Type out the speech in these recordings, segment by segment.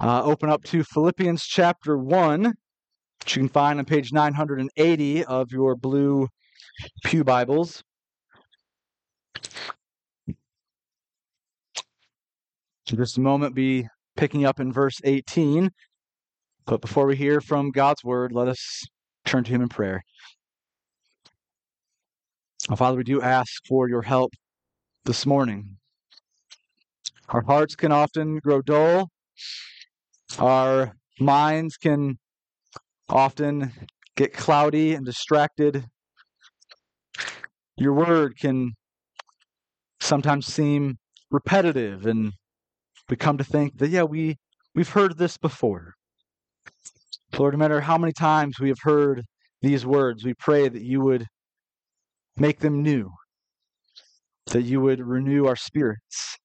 uh, open up to Philippians chapter 1, which you can find on page 980 of your blue Pew Bibles. In just a moment, be picking up in verse 18. But before we hear from God's word, let us turn to Him in prayer. Oh, Father, we do ask for your help this morning. Our hearts can often grow dull. Our minds can often get cloudy and distracted. Your word can sometimes seem repetitive and we come to think that yeah, we we've heard this before. Lord, no matter how many times we have heard these words, we pray that you would make them new, that you would renew our spirits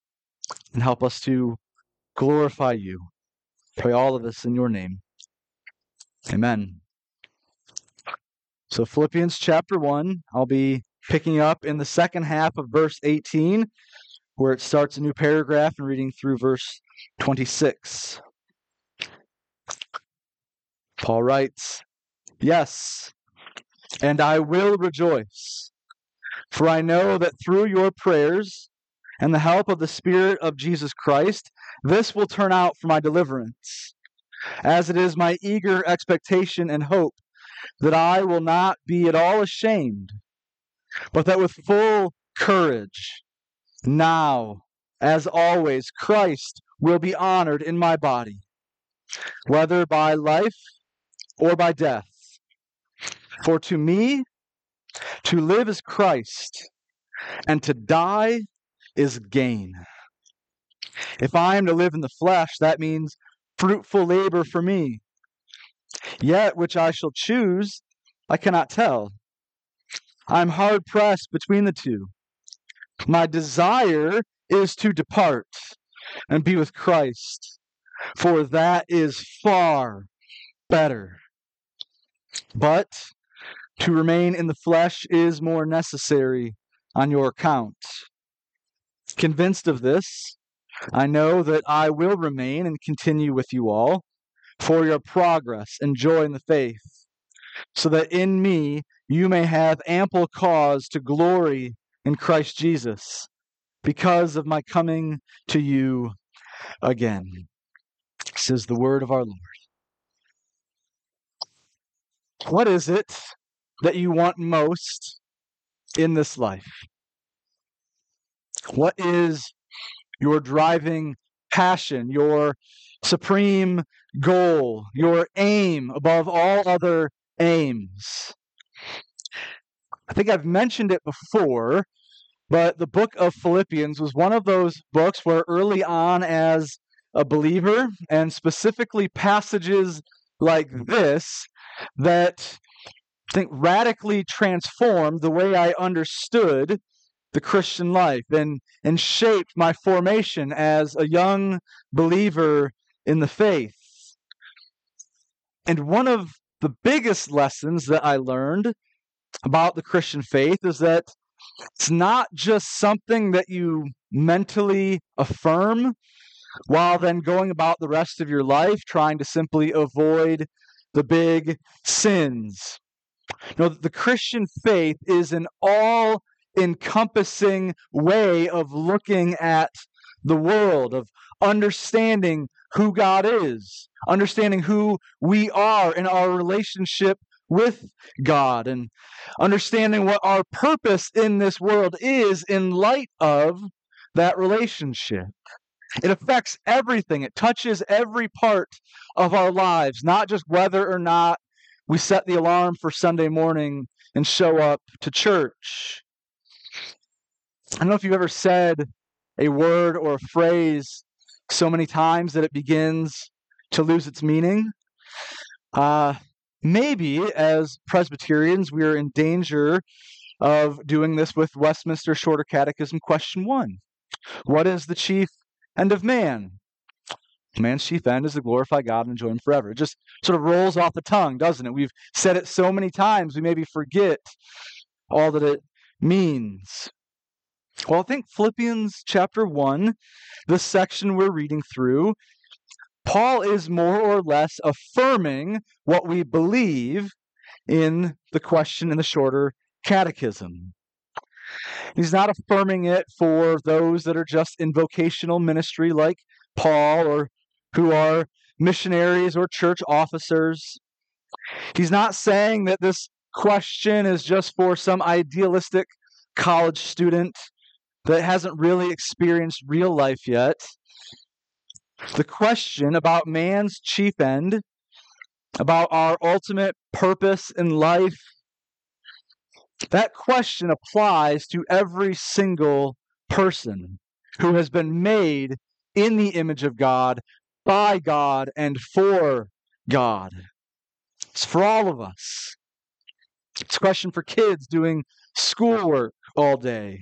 and help us to glorify you. Pray all of this in your name. Amen. So, Philippians chapter 1, I'll be picking up in the second half of verse 18, where it starts a new paragraph and reading through verse 26. Paul writes, Yes, and I will rejoice, for I know that through your prayers and the help of the Spirit of Jesus Christ, this will turn out for my deliverance, as it is my eager expectation and hope that I will not be at all ashamed, but that with full courage, now, as always, Christ will be honored in my body, whether by life or by death. For to me, to live is Christ, and to die is gain. If I am to live in the flesh, that means fruitful labor for me. Yet which I shall choose, I cannot tell. I am hard pressed between the two. My desire is to depart and be with Christ, for that is far better. But to remain in the flesh is more necessary on your account. Convinced of this, I know that I will remain and continue with you all for your progress and joy in the faith, so that in me you may have ample cause to glory in Christ Jesus because of my coming to you again. Says the word of our Lord. What is it that you want most in this life? What is your driving passion, your supreme goal, your aim above all other aims? I think I've mentioned it before, but the book of Philippians was one of those books where early on, as a believer, and specifically passages like this, that I think radically transformed the way I understood the Christian life and, and shaped my formation as a young believer in the faith. And one of the biggest lessons that I learned about the Christian faith is that it's not just something that you mentally affirm while then going about the rest of your life trying to simply avoid the big sins. No, the Christian faith is an all encompassing way of looking at the world, of understanding who God is, understanding who we are in our relationship with God, and understanding what our purpose in this world is in light of that relationship. It affects everything. It touches every part of our lives, not just whether or not we set the alarm for Sunday morning and show up to church. I don't know if you've ever said a word or a phrase so many times that it begins to lose its meaning. Uh, maybe as Presbyterians, we are in danger of doing this with Westminster Shorter Catechism, question one What is the chief end of man? Man's chief end is to glorify God and enjoy Him forever. It just sort of rolls off the tongue, doesn't it? We've said it so many times, we maybe forget all that it means. Well, I think Philippians chapter 1, this section we're reading through, Paul is more or less affirming what we believe in the question in the shorter catechism. He's not affirming it for those that are just in vocational ministry like Paul or who are missionaries or church officers. He's not saying that this question is just for some idealistic college student that hasn't really experienced real life yet. The question about man's chief end, about our ultimate purpose in life, that question applies to every single person who has been made in the image of God, by God, and for God. It's for all of us. It's a question for kids doing schoolwork all day.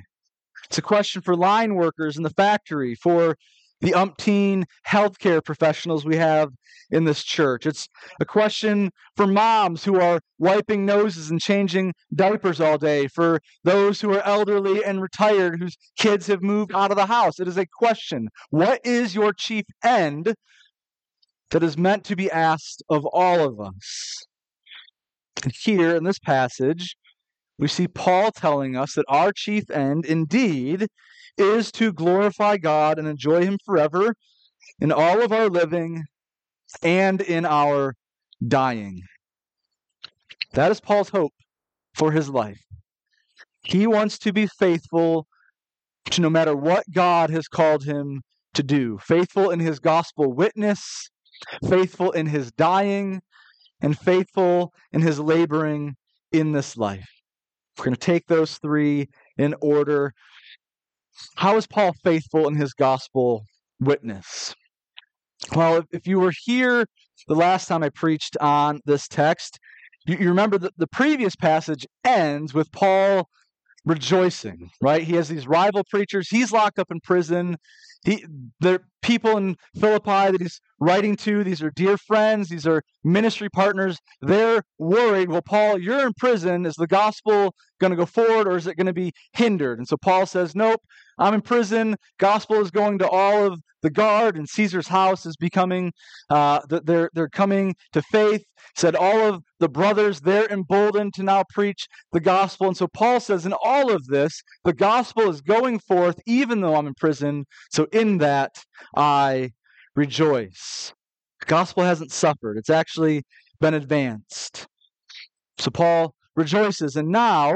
It's a question for line workers in the factory, for the umpteen healthcare professionals we have in this church. It's a question for moms who are wiping noses and changing diapers all day, for those who are elderly and retired whose kids have moved out of the house. It is a question. What is your chief end that is meant to be asked of all of us? And here in this passage, we see Paul telling us that our chief end indeed is to glorify God and enjoy Him forever in all of our living and in our dying. That is Paul's hope for his life. He wants to be faithful to no matter what God has called him to do, faithful in his gospel witness, faithful in his dying, and faithful in his laboring in this life. We're going to take those three in order. How is Paul faithful in his gospel witness? Well, if, you were here the last time I preached on this text, you, you remember that the previous passage ends with Paul rejoicing, right? He has these rival preachers. He's locked up in prison. He, the people in Philippi that he's writing to, these are dear friends, these are ministry partners. They're worried, well, Paul, you're in prison. Is the gospel going to go forward or is it going to be hindered? And so Paul says, nope, I'm in prison. Gospel is going to all of the guard, and Caesar's house is becoming, uh, they're, they're coming to faith. Said all of the brothers, they're emboldened to now preach the gospel. And so Paul says, in all of this, the gospel is going forth, even though I'm in prison. So in that, I rejoice. The gospel hasn't suffered, it's actually been advanced. So Paul rejoices. And now,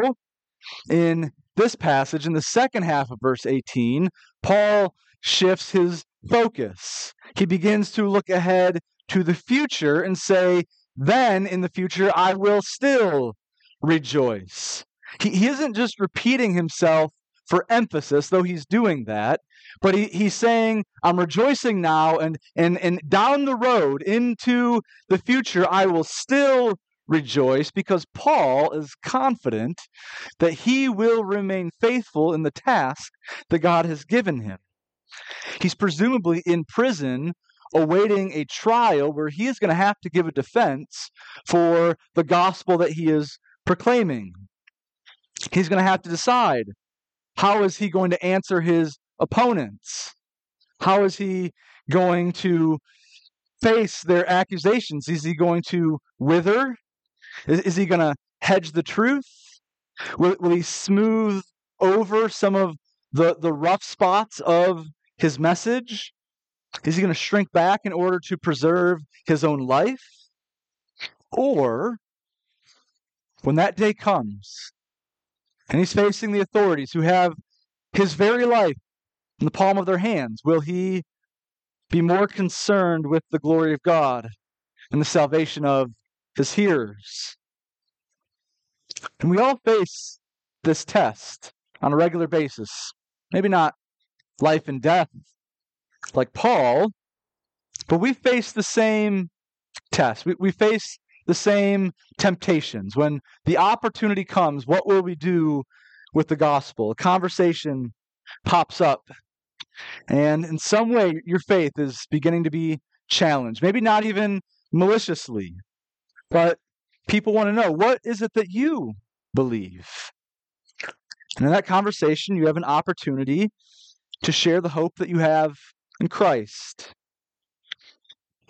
in this passage, in the second half of verse 18, Paul shifts his focus. He begins to look ahead to the future and say, Then in the future I will still rejoice. He, he isn't just repeating himself for emphasis, though he's doing that. But he, he's saying, I'm rejoicing now, and, and, and down the road into the future, I will still rejoice because Paul is confident that he will remain faithful in the task that God has given him. He's presumably in prison awaiting a trial where he is going to have to give a defense for the gospel that he is proclaiming. He's going to have to decide how is he going to answer his opponents? How is he going to face their accusations? Is he going to wither? Is, is he going to hedge the truth? Will, will he smooth over some of the, the rough spots of his message? Is he going to shrink back in order to preserve his own life? Or, when that day comes, and he's facing the authorities who have his very life in the palm of their hands, will he be more concerned with the glory of God and the salvation of his hearers? And we all face this test on a regular basis. Maybe not life and death like Paul, but we face the same test. We, we face the same temptations. When the opportunity comes, what will we do with the gospel? A conversation pops up and in some way, your faith is beginning to be challenged. Maybe not even maliciously, but people want to know what is it that you believe? And in that conversation, you have an opportunity to share the hope that you have in Christ.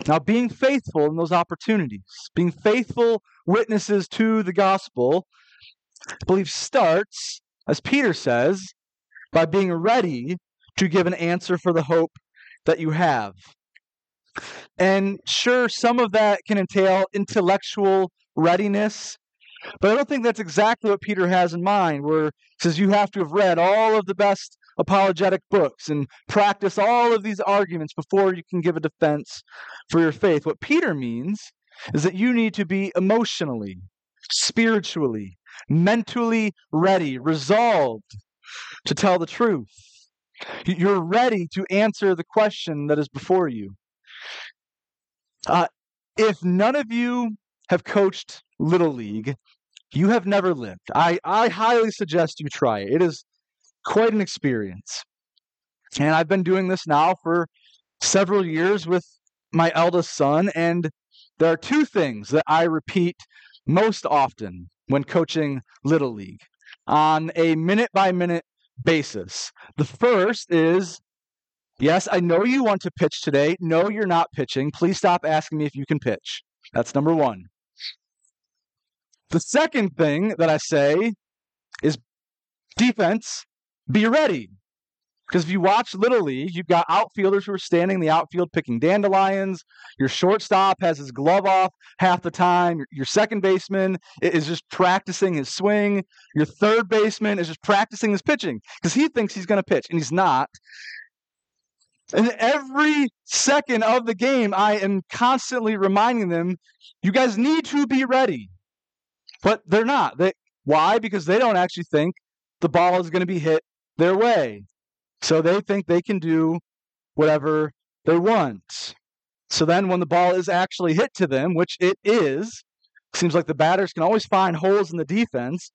Now, being faithful in those opportunities, being faithful witnesses to the gospel, I believe starts, as Peter says, by being ready to give an answer for the hope that you have. And sure, some of that can entail intellectual readiness, but I don't think that's exactly what Peter has in mind, where he says you have to have read all of the best apologetic books and practice all of these arguments before you can give a defense for your faith. What Peter means is that you need to be emotionally, spiritually, mentally ready, resolved to tell the truth. You're ready to answer the question that is before you. Uh, if none of you have coached Little League, you have never lived. I, I highly suggest you try it. It is quite an experience. And I've been doing this now for several years with my eldest son. And there are two things that I repeat most often when coaching Little League on a minute by minute basis. The first is yes, I know you want to pitch today. No, you're not pitching. Please stop asking me if you can pitch. That's number one. The second thing that I say is defense, be ready. Because if you watch Little League, you've got outfielders who are standing in the outfield picking dandelions. Your shortstop has his glove off half the time. Your, second baseman is just practicing his swing. Your third baseman is just practicing his pitching because he thinks he's going to pitch and he's not. And every second of the game, I am constantly reminding them, you guys need to be ready. But they're not. They, why? Because they don't actually think the ball is going to be hit their way. So they think they can do whatever they want. So then when the ball is actually hit to them, which it is, seems like the batters can always find holes in the defense.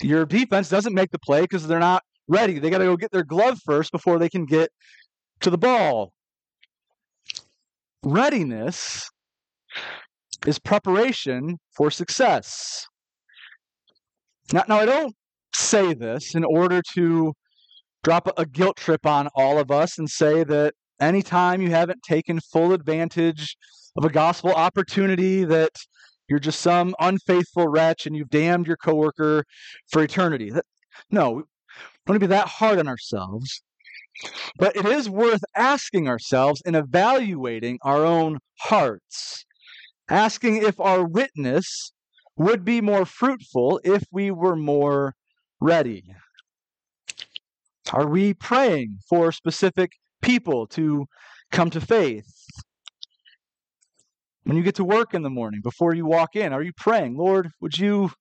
Your defense doesn't make the play because they're not ready. They got to go get their glove first before they can get to the ball. Readiness is preparation for success. Now, now I don't say this in order to drop a guilt trip on all of us and say that anytime you haven't taken full advantage of a gospel opportunity that you're just some unfaithful wretch and you've damned your coworker for eternity. That, no, we don't to be that hard on ourselves. But it is worth asking ourselves and evaluating our own hearts, asking if our witness would be more fruitful if we were more ready. Are we praying for specific people to come to faith? When you get to work in the morning, before you walk in, are you praying, Lord, would you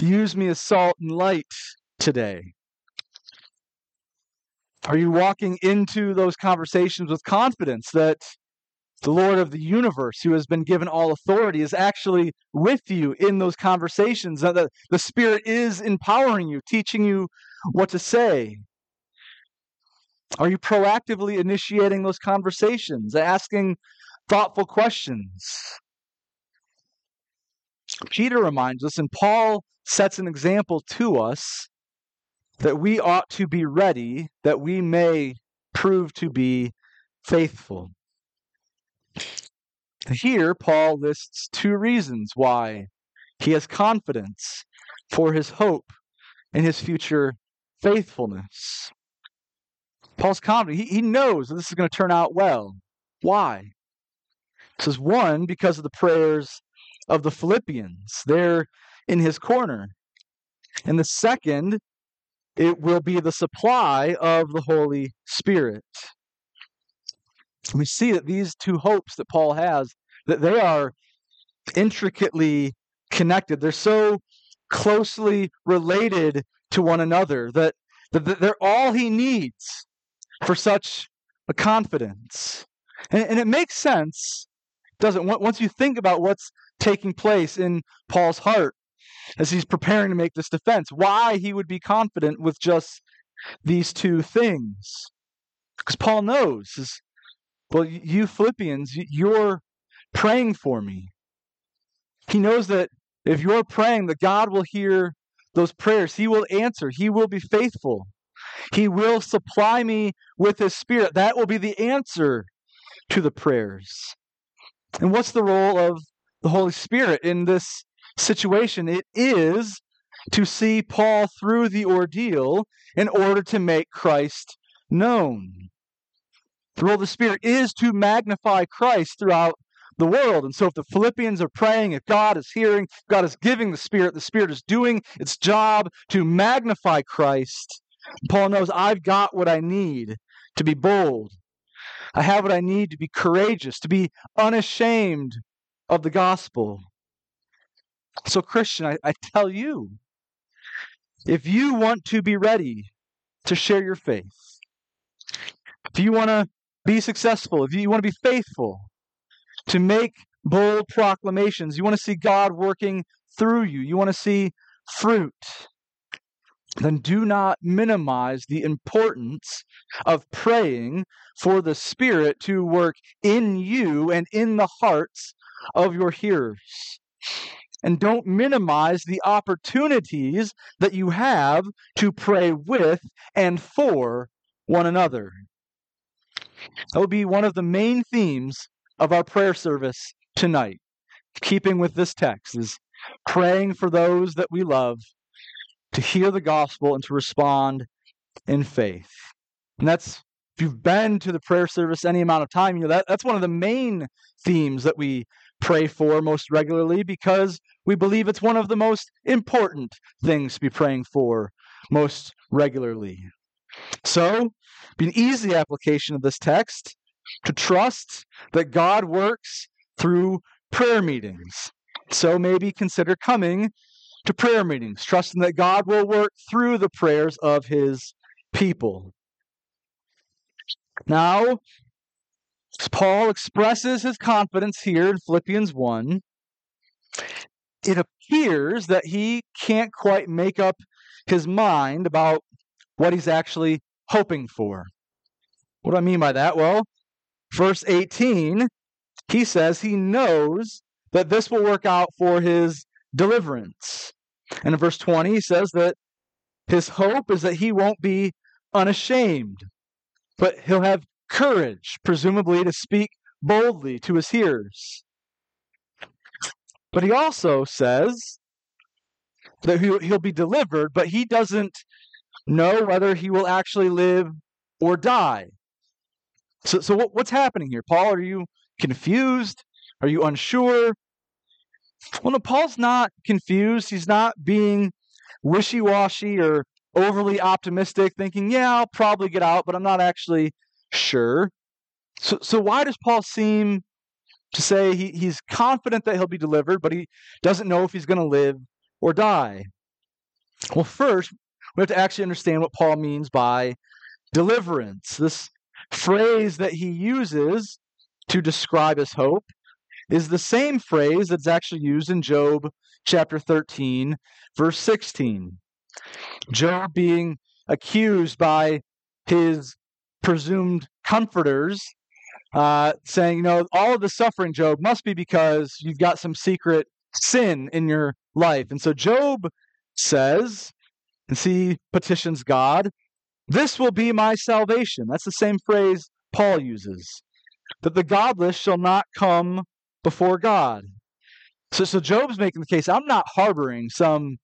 use me as salt and light today? Are you walking into those conversations with confidence that the Lord of the universe, who has been given all authority, is actually with you in those conversations, that the, Spirit is empowering you, teaching you what to say? Are you proactively initiating those conversations, asking thoughtful questions? Peter reminds us, and Paul sets an example to us that we ought to be ready that we may prove to be faithful. Here, Paul lists two reasons why he has confidence for his hope in his future faithfulness. Paul's confident. He, he knows that this is going to turn out well. Why? He says, one, because of the prayers of the Philippians. They're in his corner. And the second, it will be the supply of the Holy Spirit. We see that these two hopes that Paul has, that they are intricately connected. They're so closely related to one another that, that they're all he needs for such a confidence. And, and it makes sense, doesn't once you think about what's taking place in Paul's heart as he's preparing to make this defense, why he would be confident with just these two things. Because Paul knows, is, well, you Philippians, you're praying for me. He knows that if you're praying, that God will hear those prayers. He will answer. He will be faithful. He will supply me with His Spirit. That will be the answer to the prayers. And what's the role of the Holy Spirit in this situation? It is to see Paul through the ordeal in order to make Christ known. The role of the Spirit is to magnify Christ throughout the world. And so, if the Philippians are praying, if God is hearing, God is giving the Spirit, the Spirit is doing its job to magnify Christ. Paul knows I've got what I need to be bold. I have what I need to be courageous, to be unashamed of the gospel. So, Christian, I, I tell you, if you want to be ready to share your faith, if you want to be successful, if you want to be faithful, to make bold proclamations, you want to see God working through you, you want to see fruit, then do not minimize the importance of praying for the Spirit to work in you and in the hearts of your hearers. And don't minimize the opportunities that you have to pray with and for one another. That will be one of the main themes of our prayer service tonight, keeping with this text, is praying for those that we love to hear the gospel and to respond in faith. And that's if you've been to the prayer service any amount of time, you know that that's one of the main themes that we pray for most regularly because we believe it's one of the most important things to be praying for most regularly. So, be an easy application of this text to trust that God works through prayer meetings. So maybe consider coming to prayer meetings, trusting that God will work through the prayers of his people. Now, Paul expresses his confidence here in Philippians 1. It appears that he can't quite make up his mind about what he's actually hoping for. What do I mean by that? Well, verse 18, he says he knows that this will work out for his deliverance. And in verse 20, he says that his hope is that he won't be unashamed, but he'll have courage, presumably to speak boldly to his hearers. But he also says that he'll, be delivered, but he doesn't know whether he will actually live or die. So, so what's happening here? Paul, are you confused? Are you unsure? Well, no, Paul's not confused. He's not being wishy washy or overly optimistic, thinking, yeah, I'll probably get out, but I'm not actually sure. So, so why does Paul seem to say he, he's confident that he'll be delivered, but he doesn't know if he's going to live or die? Well, first, we have to actually understand what Paul means by deliverance. This phrase that he uses to describe his hope is the same phrase that's actually used in Job chapter 13, verse 16. Job being accused by his presumed comforters, uh, saying, you know, all of the suffering, Job, must be because you've got some secret sin in your life. And so Job says, and see, petitions God, this will be my salvation. That's the same phrase Paul uses. That the godless shall not come before God. So, so Job's making the case I'm not harboring some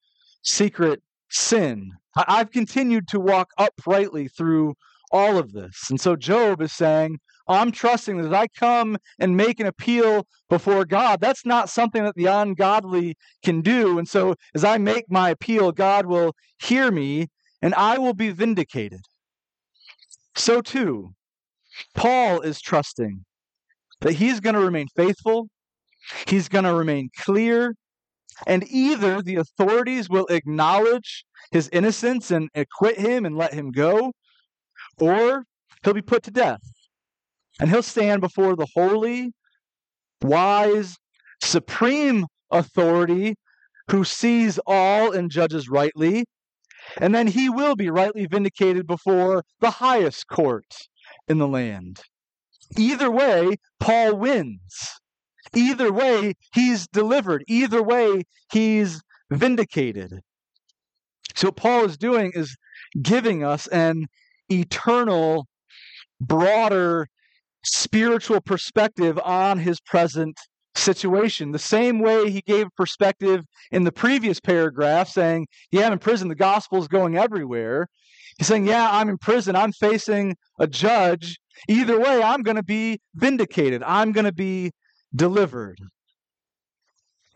secret sin. I, I've continued to walk uprightly through all of this. And so Job is saying, I'm trusting that I come and make an appeal before God, that's not something that the ungodly can do. And so as I make my appeal, God will hear me and I will be vindicated. So too, Paul is trusting that he's going to remain faithful, he's going to remain clear, and either the authorities will acknowledge his innocence and acquit him and let him go, or he'll be put to death. And he'll stand before the holy, wise, supreme authority who sees all and judges rightly. And then he will be rightly vindicated before the highest court in the land. Either way, Paul wins. Either way, he's delivered. Either way, he's vindicated. So, Paul is doing is giving us an eternal, broader spiritual perspective on his present situation. The same way he gave perspective in the previous paragraph, saying, Yeah, I'm in prison, the gospel is going everywhere. He's saying, Yeah, I'm in prison, I'm facing a judge. Either way, I'm going to be vindicated, I'm going to be delivered.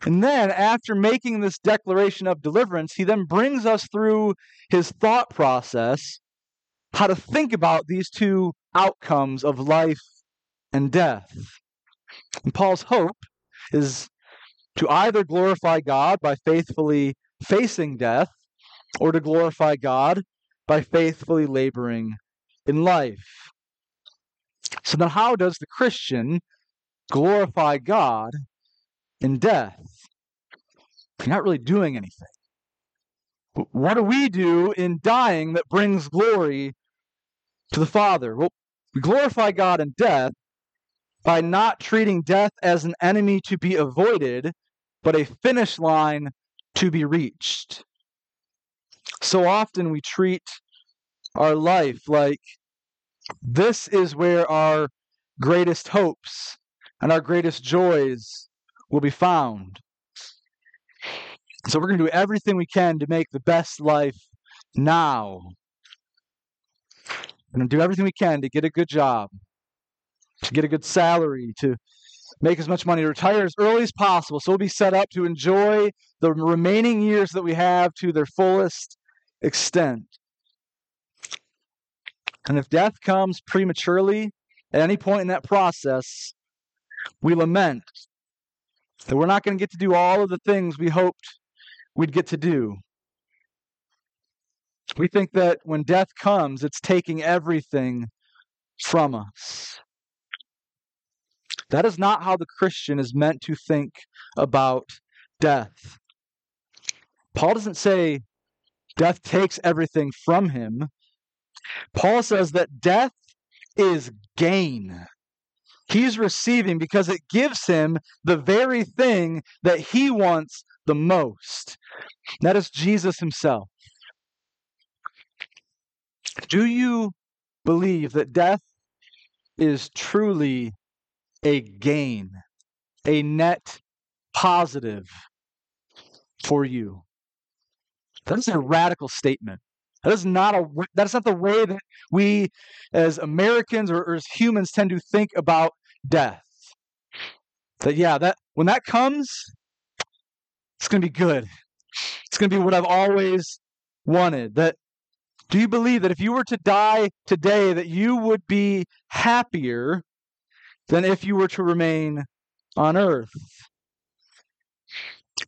And then, after making this declaration of deliverance, he then brings us through his thought process how to think about these two outcomes of life and death. And Paul's hope is to either glorify God by faithfully facing death or to glorify God by faithfully laboring in life. So then, how does the Christian glorify God in death? You're not really doing anything. What do we do in dying that brings glory to the Father? Well, we glorify God in death by not treating death as an enemy to be avoided, but a finish line to be reached. So often we treat our life like this is where our greatest hopes and our greatest joys will be found. So we're going to do everything we can to make the best life now. We're going to do everything we can to get a good job, to get a good salary, to make as much money, to retire as early as possible. So we'll be set up to enjoy the remaining years that we have to their fullest extent. And if death comes prematurely at any point in that process, we lament that we're not going to get to do all of the things we hoped we'd get to do. We think that when death comes, it's taking everything from us. That is not how the Christian is meant to think about death. Paul doesn't say death takes everything from him. Paul says that death is gain. He's receiving because it gives him the very thing that he wants the most. That is Jesus himself. Do you believe that death is truly a gain, a net positive for you? That is a radical statement. That is not a that is not the way that we as Americans or, or as humans tend to think about death. That yeah, that when that comes, it's going to be good. It's going to be what I've always wanted. That do you believe that if you were to die today that you would be happier than if you were to remain on earth?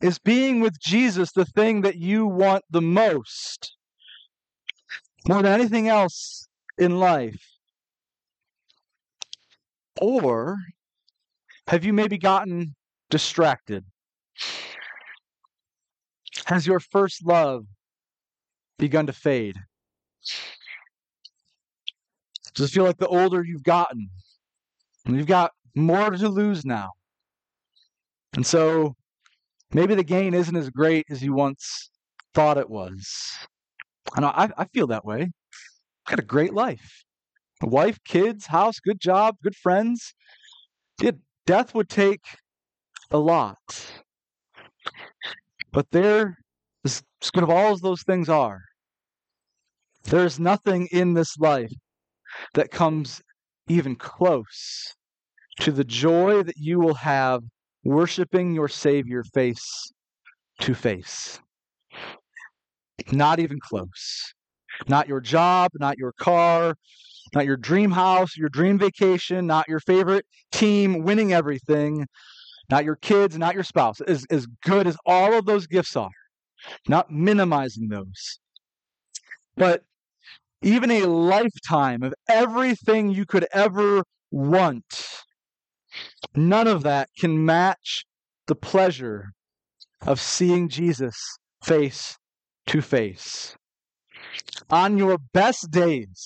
Is being with Jesus the thing that you want the most? More than anything else in life? Or have you maybe gotten distracted? Has your first love begun to fade? Does it feel like the older you've gotten, you've got more to lose now? And so maybe the gain isn't as great as you once thought it was. I know I, I feel that way. I've got a great life. A wife, kids, house, good job, good friends. Yeah, death would take a lot. But there, as good of all as those things are, there is nothing in this life that comes even close to the joy that you will have worshiping your Savior face to face. Not even close. Not your job, not your car, not your dream house, your dream vacation, not your favorite team winning everything, not your kids, not your spouse. As, as good as all of those gifts are, not minimizing those. But even a lifetime of everything you could ever want, none of that can match the pleasure of seeing Jesus face to face. On your best days,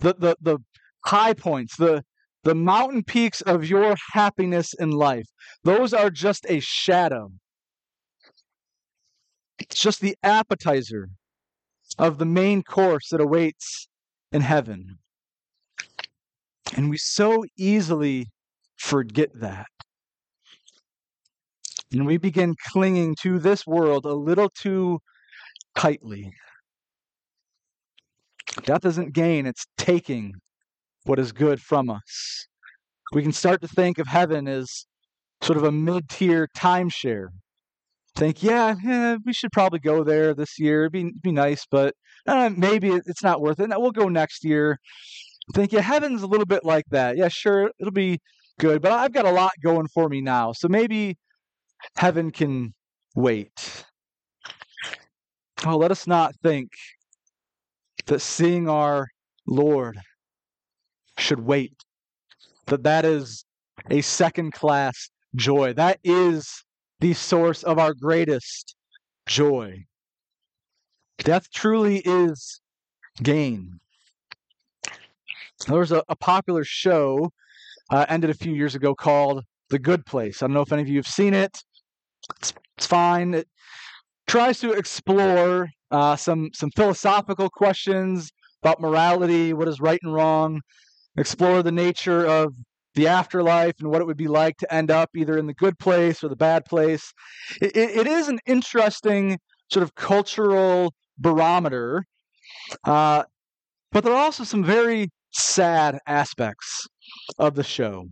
the, the, the high points, the, the mountain peaks of your happiness in life, those are just a shadow. It's just the appetizer of the main course that awaits in heaven. And we so easily forget that. And we begin clinging to this world a little too tightly. Death isn't gain, it's taking what is good from us. We can start to think of heaven as sort of a mid tier timeshare. Think, yeah, yeah, we should probably go there this year. It'd be, be nice, but uh, maybe it's not worth it. We'll go next year. Think, yeah, heaven's a little bit like that. Yeah, sure, it'll be good, but I've got a lot going for me now. So maybe heaven can wait. Oh, let us not think that seeing our Lord should wait, that that is a second class joy. That is the source of our greatest joy. Death truly is gain. There was a, a popular show uh, ended a few years ago called The Good Place. I don't know if any of you have seen it. It's, it's fine. It tries to explore uh, some some philosophical questions about morality, what is right and wrong, explore the nature of the afterlife and what it would be like to end up either in the good place or the bad place. it, it is an interesting sort of cultural barometer, uh, but there are also some very sad aspects of the show.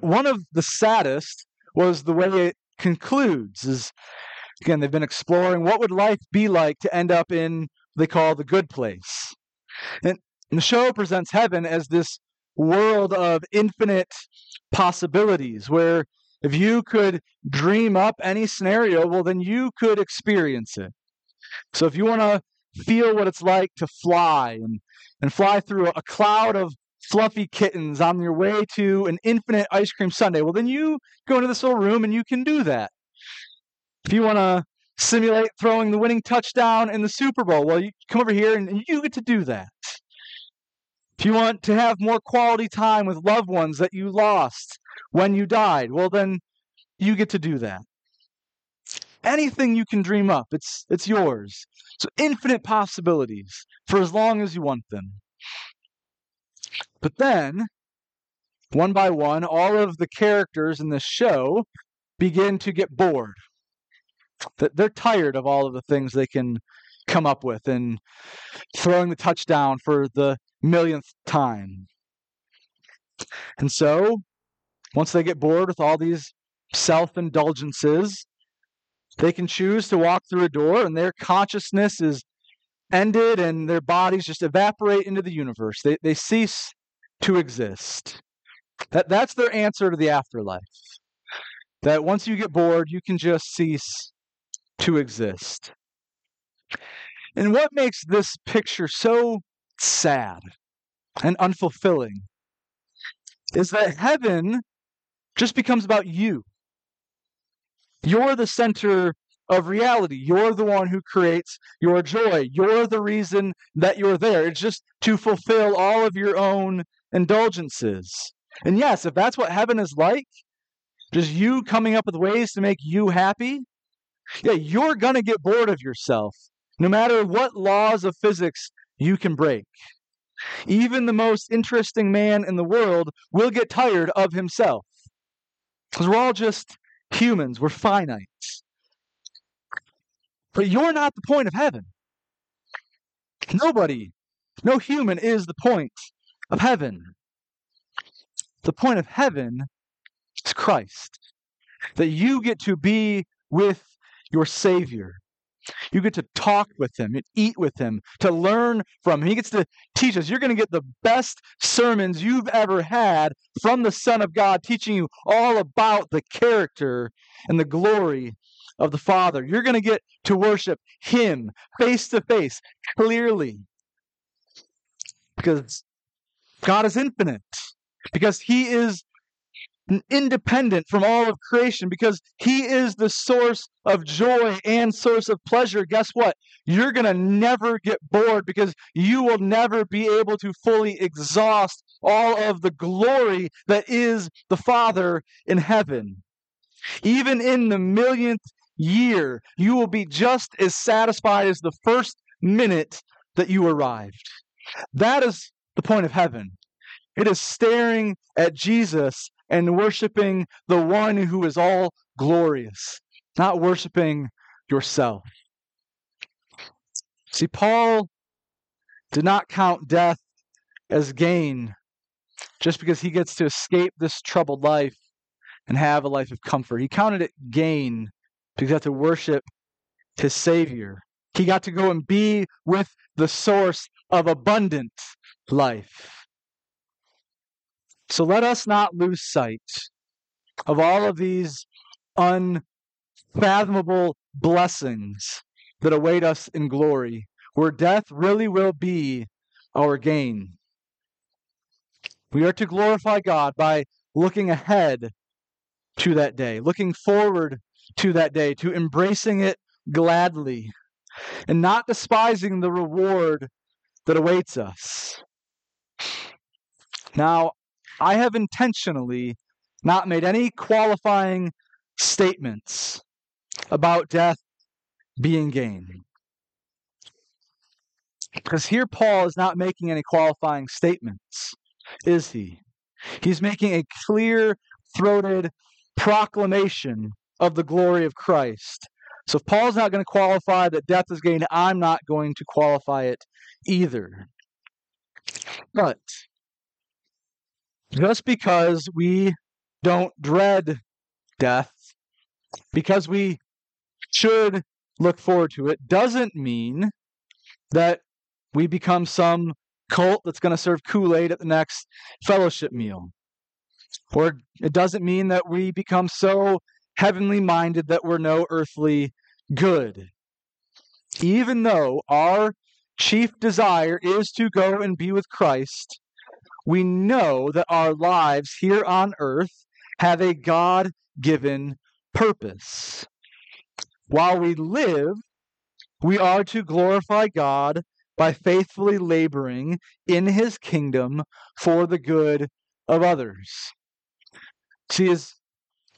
One of the saddest was the way it concludes. Is again they've been exploring what would life be like to end up in they call the good place, and the show presents heaven as this world of infinite possibilities where if you could dream up any scenario, well, then you could experience it. So if you want to feel what it's like to fly and, and fly through a cloud of fluffy kittens on your way to an infinite ice cream sundae, well, then you go into this little room and you can do that. If you want to simulate throwing the winning touchdown in the Super Bowl, well, you come over here and you get to do that. If you want to have more quality time with loved ones that you lost when you died, well, then you get to do that. Anything you can dream up, it's, it's yours. So, infinite possibilities for as long as you want them. But then, one by one, all of the characters in the show begin to get bored. They're tired of all of the things they can come up with and throwing the touchdown for the millionth time. And so, once they get bored with all these self indulgences, they can choose to walk through a door and their consciousness is ended and their bodies just evaporate into the universe. They, they cease to exist. That, that's their answer to the afterlife. That once you get bored, you can just cease to exist. And what makes this picture so sad and unfulfilling is that heaven just becomes about you. You're the center of reality. You're the one who creates your joy. You're the reason that you're there. It's just to fulfill all of your own indulgences. And yes, if that's what heaven is like, just you coming up with ways to make you happy, yeah, you're going to get bored of yourself no matter what laws of physics you can break. Even the most interesting man in the world will get tired of himself. Because we're all just humans, we're finite. But you're not the point of heaven. Nobody, no human is the point of heaven. The point of heaven is Christ. That you get to be with your Savior. You get to talk with him and eat with him, to learn from him. He gets to teach us. You're going to get the best sermons you've ever had from the Son of God, teaching you all about the character and the glory of the Father. You're going to get to worship him face to face, clearly. Because God is infinite, because he is independent from all of creation because he is the source of joy and source of pleasure. Guess what? You're going to never get bored because you will never be able to fully exhaust all of the glory that is the Father in heaven. Even in the millionth year, you will be just as satisfied as the first minute that you arrived. That is the point of heaven. It is staring at Jesus and worshiping the one who is all glorious, not worshiping yourself. See, Paul did not count death as gain just because he gets to escape this troubled life and have a life of comfort. He counted it gain because he got to worship his Savior. He got to go and be with the source of abundant life. So let us not lose sight of all of these unfathomable blessings that await us in glory, where death really will be our gain. We are to glorify God by looking ahead to that day, looking forward to that day, to embracing it gladly, and not despising the reward that awaits us. Now, I have intentionally not made any qualifying statements about death being gain. Because here Paul is not making any qualifying statements, is he? He's making a clear throated proclamation of the glory of Christ. So if Paul's not going to qualify that death is gain, I'm not going to qualify it either. But just because we don't dread death, because we should look forward to it, doesn't mean that we become some cult that's going to serve Kool Aid at the next fellowship meal. Or it doesn't mean that we become so heavenly minded that we're no earthly good. Even though our chief desire is to go and be with Christ, we know that our lives here on earth have a God given purpose. While we live, we are to glorify God by faithfully laboring in his kingdom for the good of others. See, as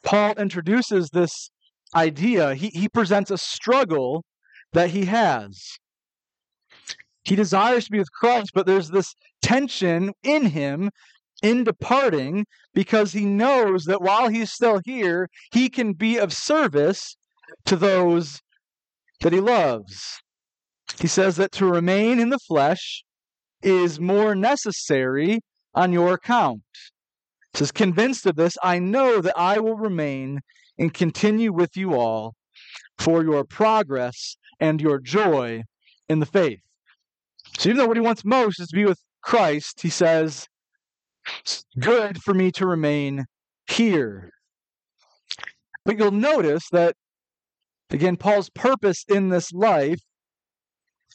Paul introduces this idea, he, he presents a struggle that he has. He desires to be with Christ, but there's this tension in him in departing because he knows that while he's still here, he can be of service to those that he loves. He says that to remain in the flesh is more necessary on your account. He says, Convinced of this, I know that I will remain and continue with you all for your progress and your joy in the faith. So even though what he wants most is to be with Christ, he says, it's good for me to remain here. But you'll notice that, again, Paul's purpose in this life,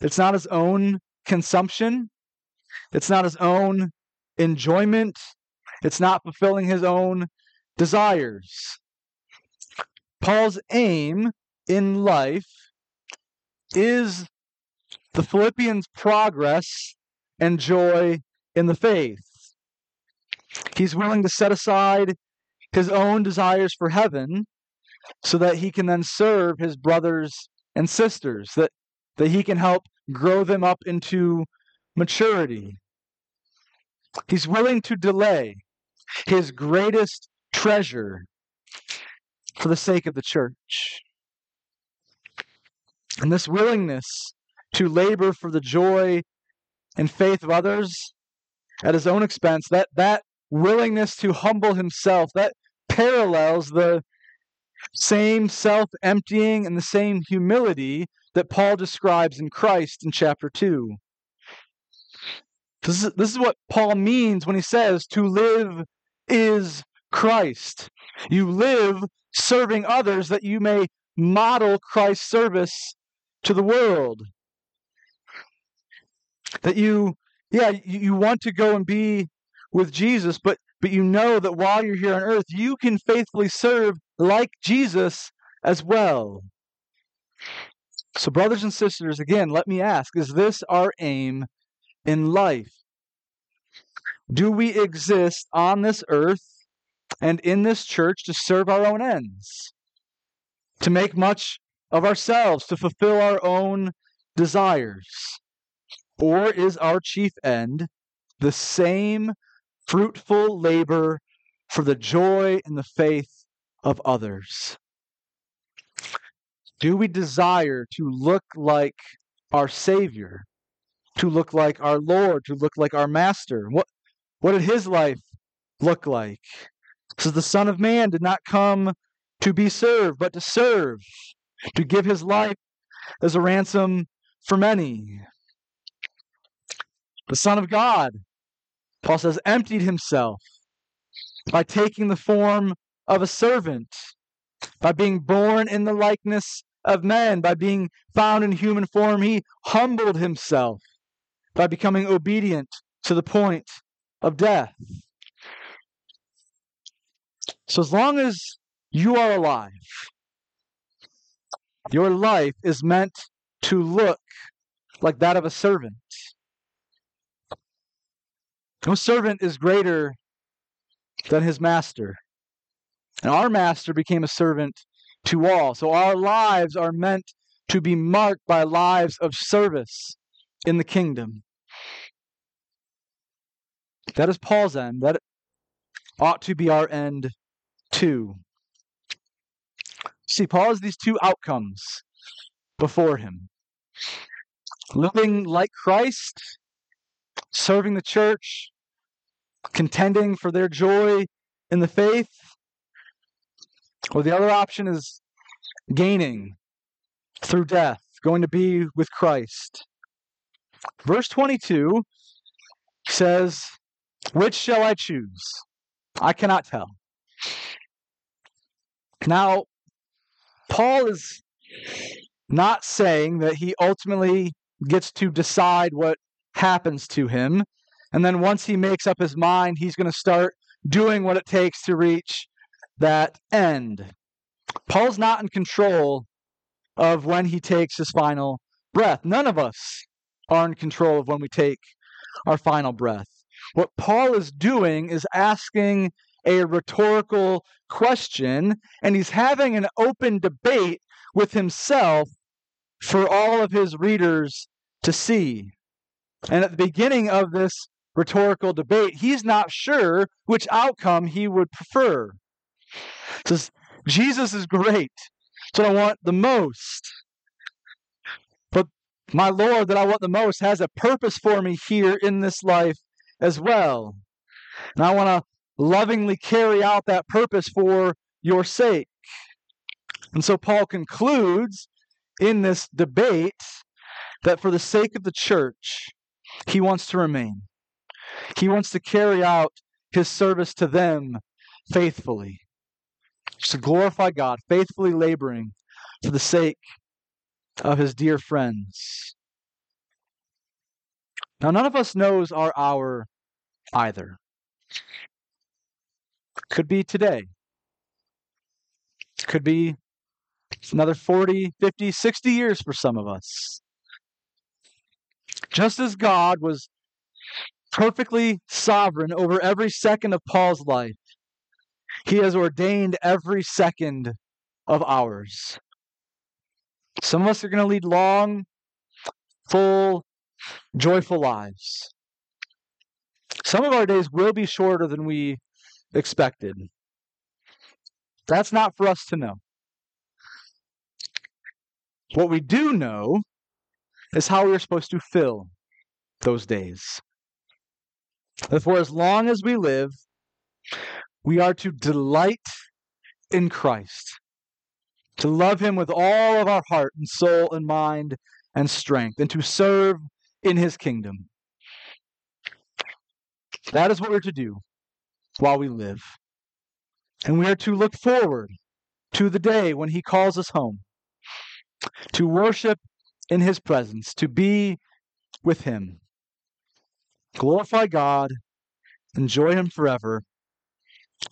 it's not his own consumption, it's not his own enjoyment, it's not fulfilling his own desires. Paul's aim in life is the Philippians' progress and joy in the faith. He's willing to set aside his own desires for heaven so that he can then serve his brothers and sisters, that, that he can help grow them up into maturity. He's willing to delay his greatest treasure for the sake of the church. And this willingness to labor for the joy and faith of others at his own expense, that, that willingness to humble himself, that parallels the same self emptying and the same humility that Paul describes in Christ in chapter 2. This is, this is what Paul means when he says to live is Christ. You live serving others that you may model Christ's service to the world that you yeah you, you want to go and be with jesus but but you know that while you're here on earth you can faithfully serve like jesus as well. So brothers and sisters again let me ask is this our aim in life? Do we exist on this earth and in this church to serve our own ends? To make much of ourselves to fulfill our own desires or is our chief end the same fruitful labor for the joy and the faith of others. Do we desire to look like our Savior, to look like our Lord, to look like our Master? What, what did his life look like? Says the Son of Man did not come to be served, but to serve, to give his life as a ransom for many. The Son of God, Paul says, emptied himself by taking the form of a servant, by being born in the likeness of men, by being found in human form. He humbled himself by becoming obedient to the point of death. So, as long as you are alive, your life is meant to look like that of a servant. No servant is greater than his master. And our master became a servant to all. So our lives are meant to be marked by lives of service in the kingdom. That is Paul's end. That ought to be our end too. See, Paul has these two outcomes before him living like Christ, serving the church, contending for their joy in the faith. Or the other option is gaining through death, going to be with Christ. Verse 22 says, Which shall I choose? I cannot tell. Now, Paul is not saying that he ultimately gets to decide what happens to him. And then once he makes up his mind, he's going to start doing what it takes to reach that end. Paul's not in control of when he takes his final breath. None of us are in control of when we take our final breath. What Paul is doing is asking a rhetorical question, and he's having an open debate with himself for all of his readers to see. And at the beginning of this rhetorical debate, he's not sure which outcome he would prefer. Says, Jesus is great. It's what I want the most. But my Lord, that I want the most, has a purpose for me here in this life as well. And I want to lovingly carry out that purpose for your sake. And so Paul concludes in this debate that for the sake of the church, he wants to remain. He wants to carry out his service to them faithfully, to glorify God, faithfully laboring for the sake of his dear friends. Now, none of us knows our hour either. Could be today. Could be another 40, 50, 60 years for some of us. Just as God was perfectly sovereign over every second of Paul's life, he has ordained every second of ours. Some of us are going to lead long, full, joyful lives. Some of our days will be shorter than we expected. That's not for us to know. What we do know is how we are supposed to fill those days. That for as long as we live, we are to delight in Christ, to love Him with all of our heart and soul and mind and strength, and to serve in His kingdom. That is what we're to do while we live. And we are to look forward to the day when He calls us home, to worship in His presence, to be with Him. Glorify God, enjoy Him forever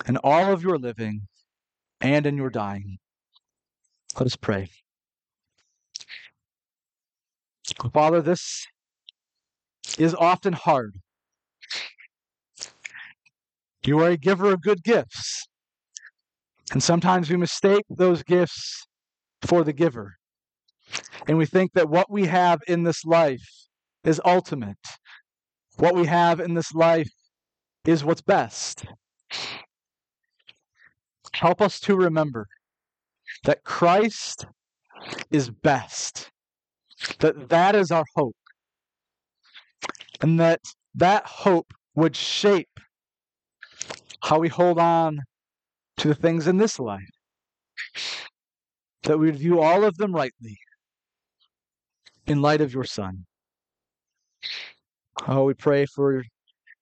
in all of your living and in your dying. Let us pray. Father, this is often hard. You are a giver of good gifts. And sometimes we mistake those gifts for the giver. And we think that what we have in this life is ultimate. What we have in this life is what's best. Help us to remember that Christ is best, that that is our hope, and that that hope would shape how we hold on to the things in this life, that we would view all of them rightly in light of your Son. Oh, we pray for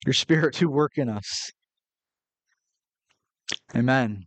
your Spirit to work in us. Amen.